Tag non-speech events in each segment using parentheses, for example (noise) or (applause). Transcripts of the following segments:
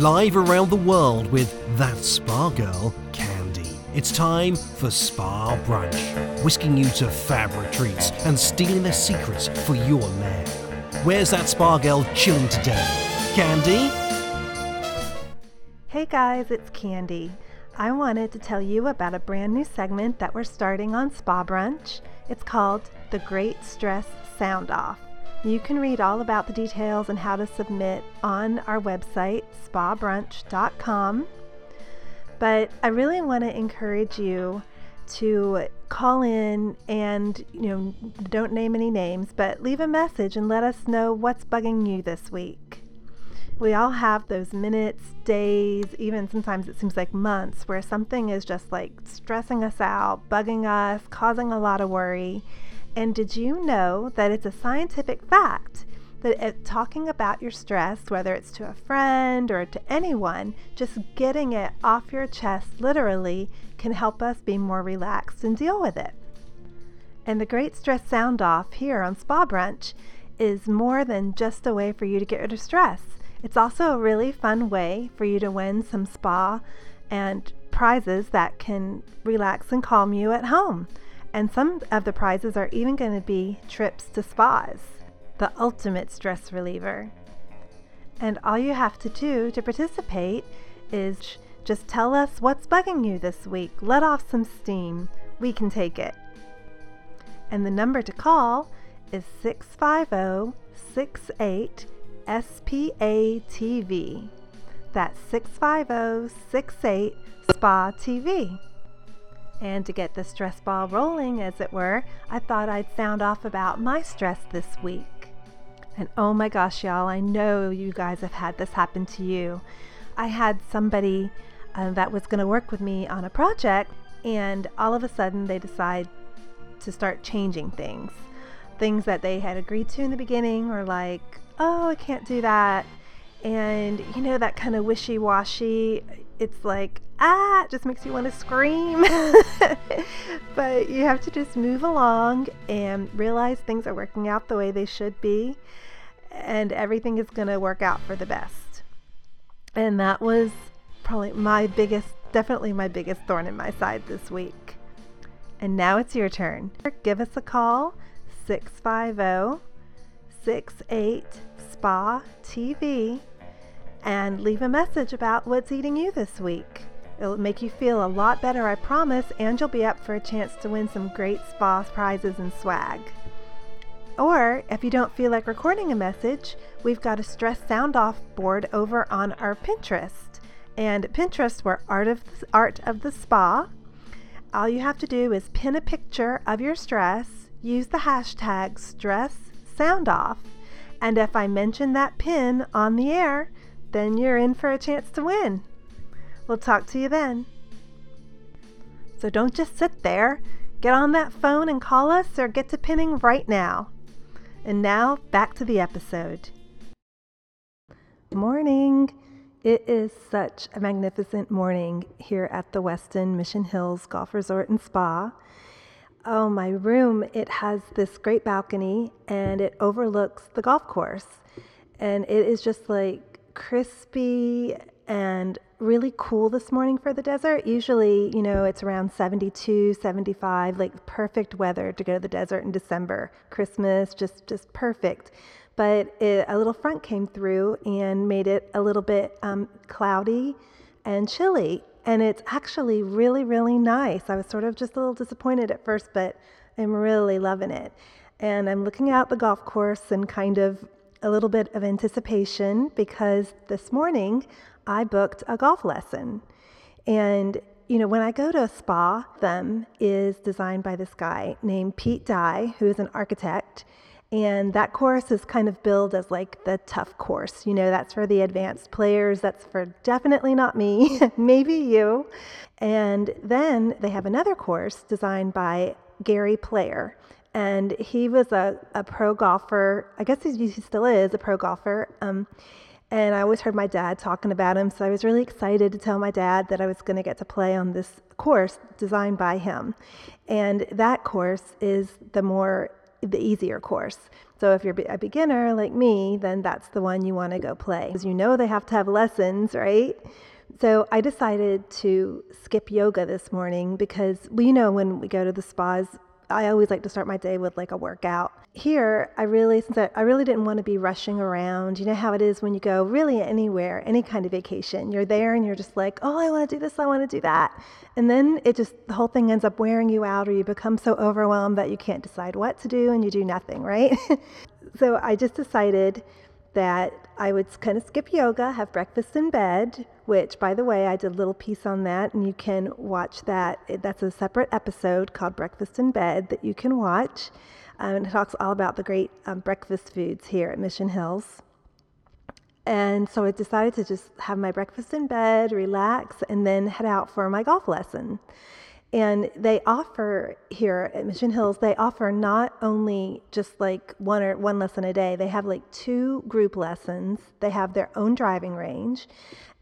Live around the world with that spa girl, Candy. It's time for Spa Brunch, whisking you to fab retreats and stealing their secrets for your lair. Where's that spa girl chilling today? Candy? Hey guys, it's Candy. I wanted to tell you about a brand new segment that we're starting on Spa Brunch. It's called The Great Stress Sound Off. You can read all about the details and how to submit on our website, spabrunch.com. But I really want to encourage you to call in and, you know, don't name any names, but leave a message and let us know what's bugging you this week. We all have those minutes, days, even sometimes it seems like months where something is just like stressing us out, bugging us, causing a lot of worry. And did you know that it's a scientific fact that it, talking about your stress, whether it's to a friend or to anyone, just getting it off your chest literally can help us be more relaxed and deal with it. And the Great Stress Sound Off here on Spa Brunch is more than just a way for you to get rid of stress. It's also a really fun way for you to win some spa and prizes that can relax and calm you at home. And some of the prizes are even going to be trips to spas, the ultimate stress reliever. And all you have to do to participate is just tell us what's bugging you this week. Let off some steam. We can take it. And the number to call is 650 68 SPA That's 650 68 SPA TV. And to get the stress ball rolling, as it were, I thought I'd sound off about my stress this week. And oh my gosh, y'all, I know you guys have had this happen to you. I had somebody uh, that was going to work with me on a project, and all of a sudden they decide to start changing things. Things that they had agreed to in the beginning were like, oh, I can't do that. And you know, that kind of wishy washy, it's like, ah, it just makes you want to scream. (laughs) but you have to just move along and realize things are working out the way they should be, and everything is going to work out for the best. And that was probably my biggest, definitely my biggest thorn in my side this week. And now it's your turn. Give us a call 650 68 SPA TV and leave a message about what's eating you this week. It'll make you feel a lot better, I promise, and you'll be up for a chance to win some great spa prizes and swag. Or, if you don't feel like recording a message, we've got a stress sound off board over on our Pinterest. And Pinterest, we're Art of the, Art of the Spa. All you have to do is pin a picture of your stress, use the hashtag stress sound off, and if I mention that pin on the air, then you're in for a chance to win. We'll talk to you then. So don't just sit there. Get on that phone and call us or get to pinning right now. And now back to the episode. Morning. It is such a magnificent morning here at the Westin Mission Hills Golf Resort and Spa. Oh, my room, it has this great balcony and it overlooks the golf course. And it is just like crispy and really cool this morning for the desert. Usually, you know, it's around 72, 75, like perfect weather to go to the desert in December. Christmas, just just perfect. But it, a little front came through and made it a little bit um, cloudy and chilly. And it's actually really, really nice. I was sort of just a little disappointed at first, but I'm really loving it. And I'm looking out the golf course and kind of a little bit of anticipation because this morning I booked a golf lesson. And, you know, when I go to a spa, them is designed by this guy named Pete Dye, who is an architect. And that course is kind of billed as like the tough course. You know, that's for the advanced players. That's for definitely not me, (laughs) maybe you. And then they have another course designed by Gary Player and he was a, a pro golfer. I guess he, still is a pro golfer. Um, and I always heard my dad talking about him, so I was really excited to tell my dad that I was going to get to play on this course designed by him. And that course is the more the easier course. So if you're a beginner like me, then that's the one you want to go play. Because you know they have to have lessons, right? So I decided to skip yoga this morning because well, you know when we go to the spas, I always like to start my day with like a workout. Here, I really since I, I really didn't want to be rushing around. You know how it is when you go really anywhere, any kind of vacation. You're there and you're just like, "Oh, I want to do this, I want to do that." And then it just the whole thing ends up wearing you out or you become so overwhelmed that you can't decide what to do and you do nothing, right? (laughs) so I just decided that I would kind of skip yoga, have breakfast in bed, which, by the way, I did a little piece on that, and you can watch that. That's a separate episode called Breakfast in Bed that you can watch. Um, and it talks all about the great um, breakfast foods here at Mission Hills. And so I decided to just have my breakfast in bed, relax, and then head out for my golf lesson. And they offer here at Mission Hills, they offer not only just like one or one lesson a day, they have like two group lessons. They have their own driving range.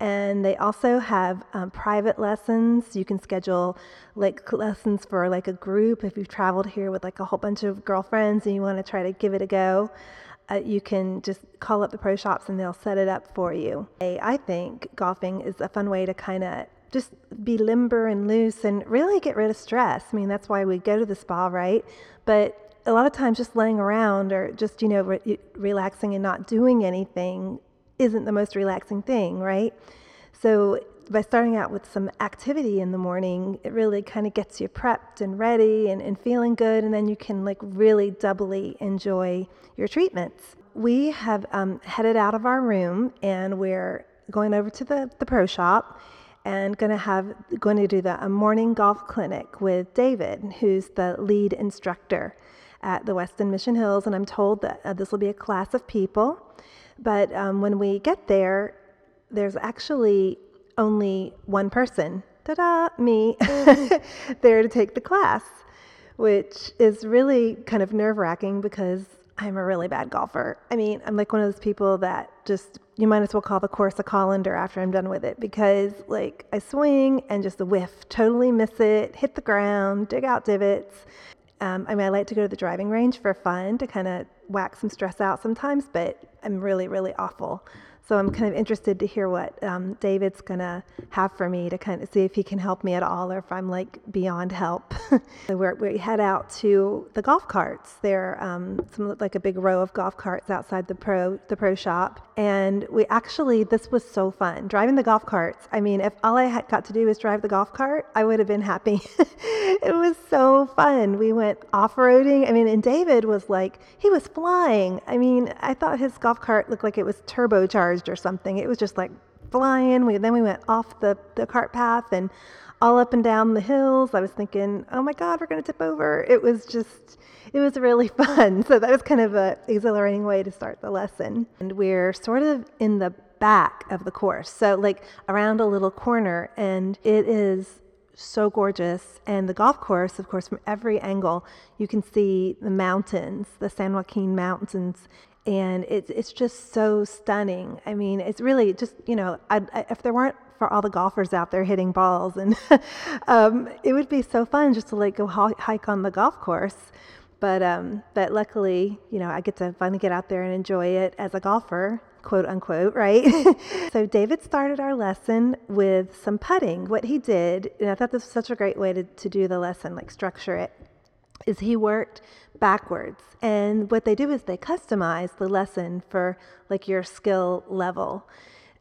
And they also have um, private lessons. You can schedule like lessons for like a group if you've traveled here with like a whole bunch of girlfriends and you want to try to give it a go. Uh, you can just call up the pro shops and they'll set it up for you. I think golfing is a fun way to kind of just be limber and loose and really get rid of stress. I mean, that's why we go to the spa, right? But a lot of times just laying around or just, you know, re- relaxing and not doing anything isn't the most relaxing thing, right? So by starting out with some activity in the morning, it really kind of gets you prepped and ready and, and feeling good, and then you can like really doubly enjoy your treatments. We have um, headed out of our room and we're going over to the, the pro shop and going to have going to do the a morning golf clinic with David, who's the lead instructor at the Westin Mission Hills, and I'm told that uh, this will be a class of people. But um, when we get there, there's actually only one person, ta-da, me, (laughs) (laughs) there to take the class, which is really kind of nerve-wracking because I'm a really bad golfer. I mean, I'm like one of those people that just you might as well call the course a colander after I'm done with it because like I swing and just a whiff, totally miss it, hit the ground, dig out divots. Um, I mean, I like to go to the driving range for fun to kind of whack some stress out sometimes, but I'm really, really awful. So I'm kind of interested to hear what um, David's going to have for me to kind of see if he can help me at all or if I'm like beyond help. (laughs) so we head out to the golf carts. There, um, some like a big row of golf carts outside the pro the pro shop, and we actually this was so fun driving the golf carts. I mean, if all I had got to do was drive the golf cart, I would have been happy. (laughs) it was so fun. We went off roading. I mean, and David was like he was flying. I mean, I thought his golf cart looked like it was turbocharged or something. It was just like flying. We then we went off the, the cart path and all up and down the hills. I was thinking, oh my God, we're going to tip over. It was just, it was really (laughs) fun. So that was kind of a exhilarating way to start the lesson. And we're sort of in the back of the course. So like around a little corner and it is so gorgeous. And the golf course, of course, from every angle, you can see the mountains, the San Joaquin Mountains and it's it's just so stunning. I mean, it's really just you know, I, I, if there weren't for all the golfers out there hitting balls, and (laughs) um, it would be so fun just to like go hike on the golf course. But um, but luckily, you know, I get to finally get out there and enjoy it as a golfer, quote unquote, right? (laughs) so David started our lesson with some putting. What he did, and I thought this was such a great way to, to do the lesson, like structure it is he worked backwards. And what they do is they customize the lesson for like your skill level.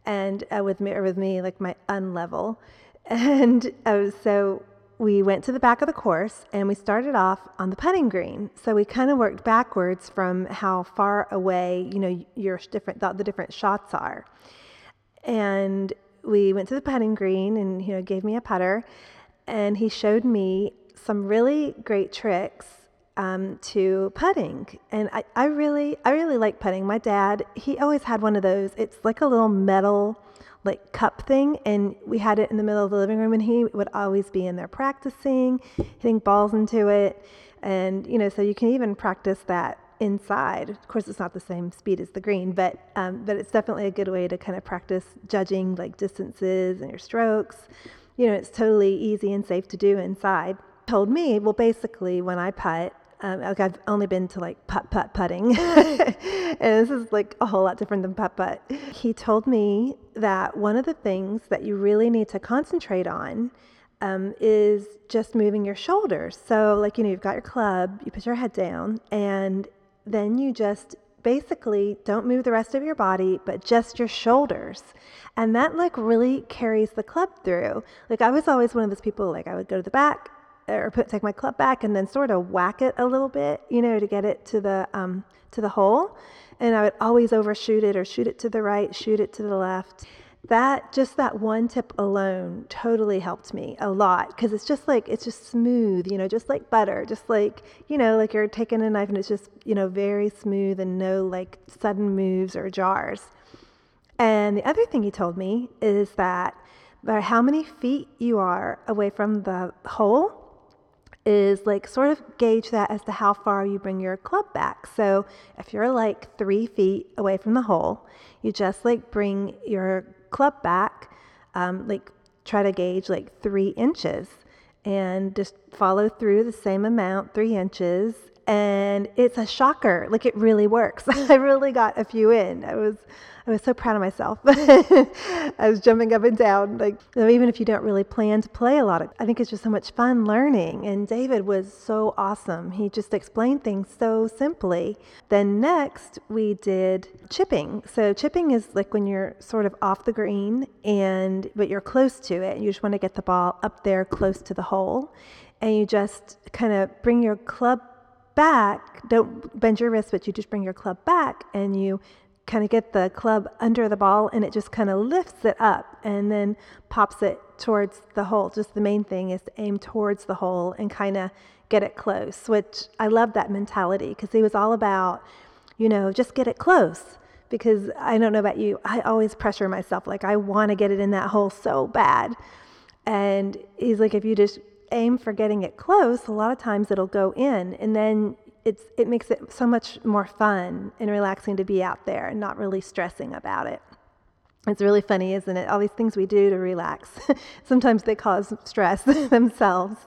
And uh, with me, or with me, like my unlevel. (laughs) And uh, so we went to the back of the course and we started off on the putting green. So we kind of worked backwards from how far away, you know, your different, the, the different shots are. And we went to the putting green and, you know, gave me a putter and he showed me some really great tricks um, to putting, and I, I really I really like putting. My dad he always had one of those. It's like a little metal like cup thing, and we had it in the middle of the living room, and he would always be in there practicing, hitting balls into it, and you know so you can even practice that inside. Of course, it's not the same speed as the green, but um, but it's definitely a good way to kind of practice judging like distances and your strokes. You know, it's totally easy and safe to do inside told me, well, basically, when I putt, Um, like I've only been to like putt putt putting, (laughs) and this is like a whole lot different than putt putt. He told me that one of the things that you really need to concentrate on um, is just moving your shoulders. So, like, you know, you've got your club, you put your head down, and then you just basically don't move the rest of your body, but just your shoulders. And that, like, really carries the club through. Like, I was always one of those people, like, I would go to the back or put, take my club back and then sort of whack it a little bit, you know, to get it to the, um, to the hole. And I would always overshoot it or shoot it to the right, shoot it to the left that just that one tip alone totally helped me a lot because it's just like it's just smooth you know just like butter just like you know like you're taking a knife and it's just you know very smooth and no like sudden moves or jars and the other thing he told me is that how many feet you are away from the hole is like sort of gauge that as to how far you bring your club back. So if you're like three feet away from the hole, you just like bring your club back, um, like try to gauge like three inches and just follow through the same amount, three inches. And it's a shocker. Like it really works. (laughs) I really got a few in. I was I was so proud of myself. (laughs) I was jumping up and down, like even if you don't really plan to play a lot of, I think it's just so much fun learning. And David was so awesome. He just explained things so simply. Then next we did chipping. So chipping is like when you're sort of off the green and but you're close to it. You just want to get the ball up there close to the hole, and you just kind of bring your club back. Don't bend your wrist, but you just bring your club back and you kind of get the club under the ball and it just kind of lifts it up and then pops it towards the hole. Just the main thing is to aim towards the hole and kind of get it close, which I love that mentality because he was all about, you know, just get it close. Because I don't know about you, I always pressure myself. Like, I want to get it in that hole so bad. And he's like, if you just aim for getting it close, a lot of times it'll go in. And then it's it makes it so much more fun and relaxing to be out there and not really stressing about it. It's really funny, isn't it? All these things we do to relax. (laughs) Sometimes they cause stress (laughs) themselves.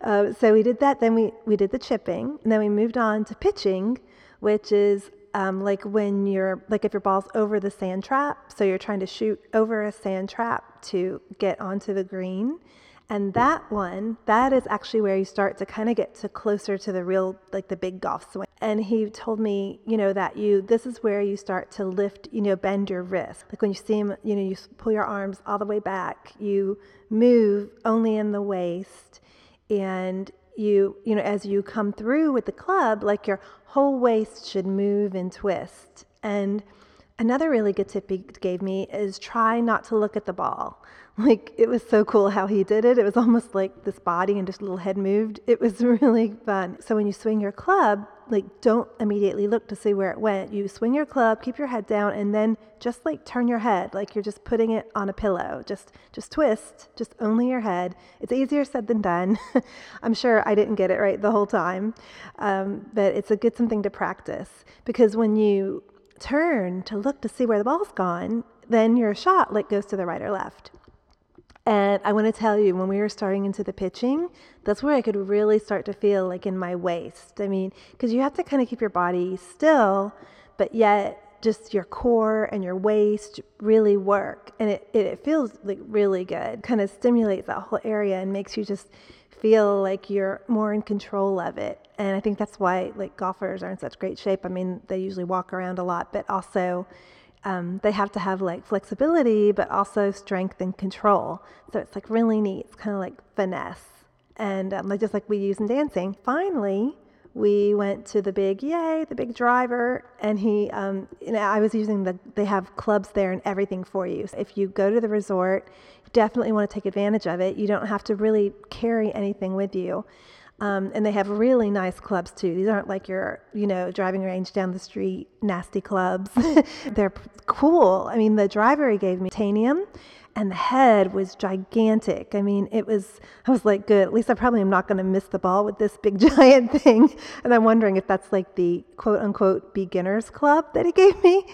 Uh, so we did that. Then we, we did the chipping. And then we moved on to pitching, which is um, like when you're, like if your ball's over the sand trap. So you're trying to shoot over a sand trap to get onto the green. And that one, that is actually where you start to kind of get to closer to the real, like the big golf swing. And he told me, you know, that you, this is where you start to lift, you know, bend your wrist. Like when you see him, you know, you pull your arms all the way back, you move only in the waist, and you, you know, as you come through with the club, like your whole waist should move and twist. And another really good tip he gave me is try not to look at the ball (laughs) like it was so cool how he did it. It was almost like this body and just a little head moved. It was (laughs) really fun. So when you swing your club, like don't immediately look to see where it went. You swing your club, keep your head down, and then just like turn your head like you're just putting it on a pillow. Just just twist, just only your head. It's easier said than done. (laughs) I'm sure I didn't get it right the whole time, um, but it's a good something to practice because when you turn to look to see where the ball's gone, then your shot like goes to the right or left. And I want to tell you, when we were starting into the pitching, that's where I could really start to feel like in my waist. I mean, because you have to kind of keep your body still, but yet just your core and your waist really work. And it, it, feels like really good, kind of stimulates that whole area and makes you just feel like you're more in control of it. And I think that's why like golfers are in such great shape. I mean, they usually walk around a lot, but also um, they have to have like flexibility, but also strength and control. So it's like really neat. It's kind of like finesse, and um, just like we use in dancing. Finally, we went to the big yay, the big driver, and he. Um, you know, I was using the. They have clubs there and everything for you. So if you go to the resort, you definitely want to take advantage of it. You don't have to really carry anything with you. Um, and they have really nice clubs too. These aren't like your, you know, driving range down the street nasty clubs. (laughs) They're cool. I mean, the driver he gave me, titanium, and the head was gigantic. I mean, it was, I was like, good. At least I probably am not going to miss the ball with this big (laughs) giant thing. And I'm wondering if that's like the quote unquote beginner's club that he gave me.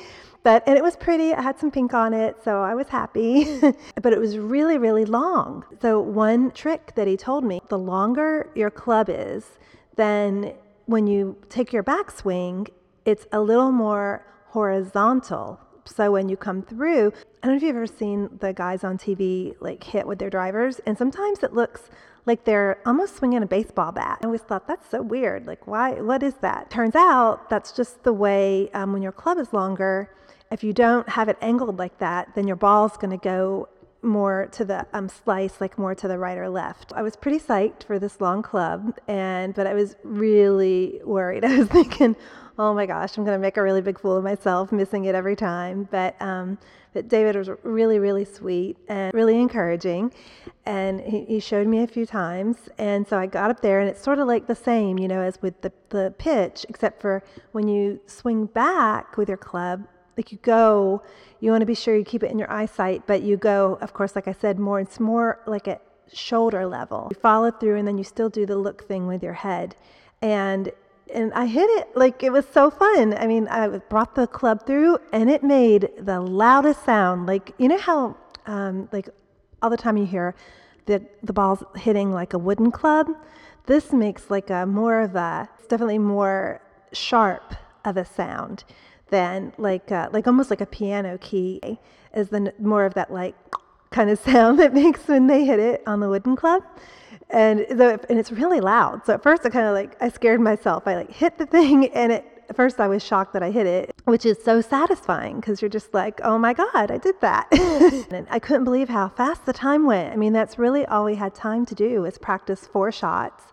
But, and it was pretty. I had some pink on it, so I was happy. (laughs) but it was really, really long. So, one trick that he told me the longer your club is, then when you take your backswing, it's a little more horizontal. So when you come through, I don't know if you've ever seen the guys on TV like hit with their drivers, and sometimes it looks like they're almost swinging a baseball bat. I always thought that's so weird. Like, why? What is that? Turns out that's just the way um, when your club is longer. If you don't have it angled like that, then your ball's going to go more to the um, slice, like more to the right or left. I was pretty psyched for this long club, and but I was really worried. (laughs) I was thinking, oh my gosh, I'm going to make a really big fool of myself, missing it every time. But um, but David was really, really sweet and really encouraging, and he, he showed me a few times. And so I got up there, and it's sort of like the same, you know, as with the the pitch, except for when you swing back with your club, like you go you want to be sure you keep it in your eyesight, but you go, of course, like I said, more, it's more like at shoulder level. You follow through and then you still do the look thing with your head. And and I hit it like it was so fun. I mean, I brought the club through and it made the loudest sound. Like, you know how, um, like, all the time you hear the, the balls hitting like a wooden club? This makes like a more of a, it's definitely more sharp of a sound than like uh, like almost like a piano key is the more of that like kind of (laughs) sound that makes when they hit it on the wooden club. And the, and it's really loud. So at first i kind of like i scared myself. I like hit the thing (laughs) and it at first i was shocked that i hit it which is so satisfying because you're just like oh my god i did that. (laughs) And i couldn't believe how fast the time went. I mean that's really all we had time to do was practice four shots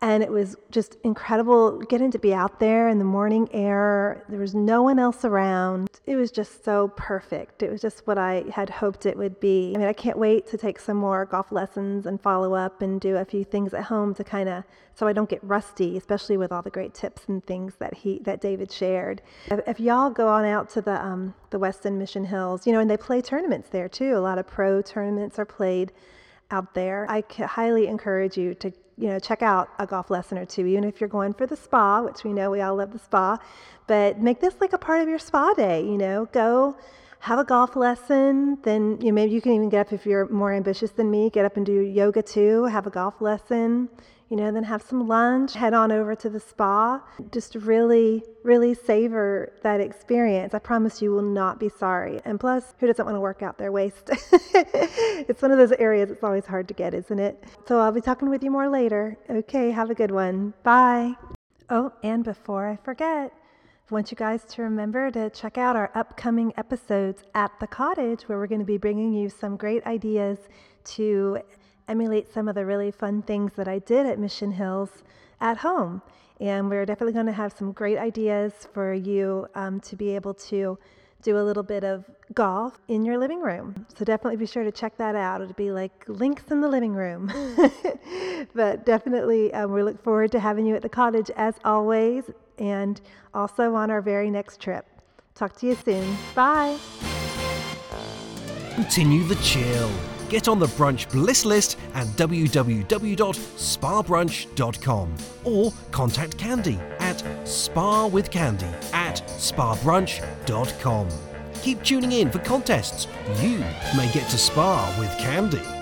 and it was just incredible getting to be out there in the morning air. There was no one else around. It was just so perfect. It was just what I had hoped it would be. I mean, I can't wait to take some more golf lessons and follow up and do a few things at home to kind of so I don't get rusty, especially with all the great tips and things that he that David shared. If, y'all go on out to the um, the Westin Mission Hills, you know, and they play tournaments there too. A lot of pro tournaments are played out there. I highly encourage you to you know, check out a golf lesson or two, even if you're going for the spa, which we know we all love the spa. But make this like a part of your spa day. You know, go have a golf lesson. Then you know, maybe you can even get up if you're more ambitious than me. Get up and do yoga too. Have a golf lesson you know, then have some lunch, head on over to the spa. Just really, really savor that experience. I promise you will not be sorry. And plus, who doesn't want to work out their waist? (laughs) it's one of those areas it's always hard to get, isn't it? So I'll be talking with you more later. Okay, have a good one. Bye. Oh, and before I forget, I want you guys to remember to check out our upcoming episodes at the cottage, where we're going to be bringing you some great ideas to emulate some of the really fun things that I did at Mission Hills at home. And we're definitely going to have some great ideas for you um, to be able to do a little bit of golf in your living room. So definitely be sure to check that out. It'll be like links in the living room. (laughs) but definitely, um, we look forward to having you at the cottage as always, and also on our very next trip. Talk to you soon. Bye. Continue the chill get on the brunch bliss list at www.spabrunch.com or contact Candy at sparwithcandy at spabrunch.com. Keep tuning in for contests. You may get to spar with Candy.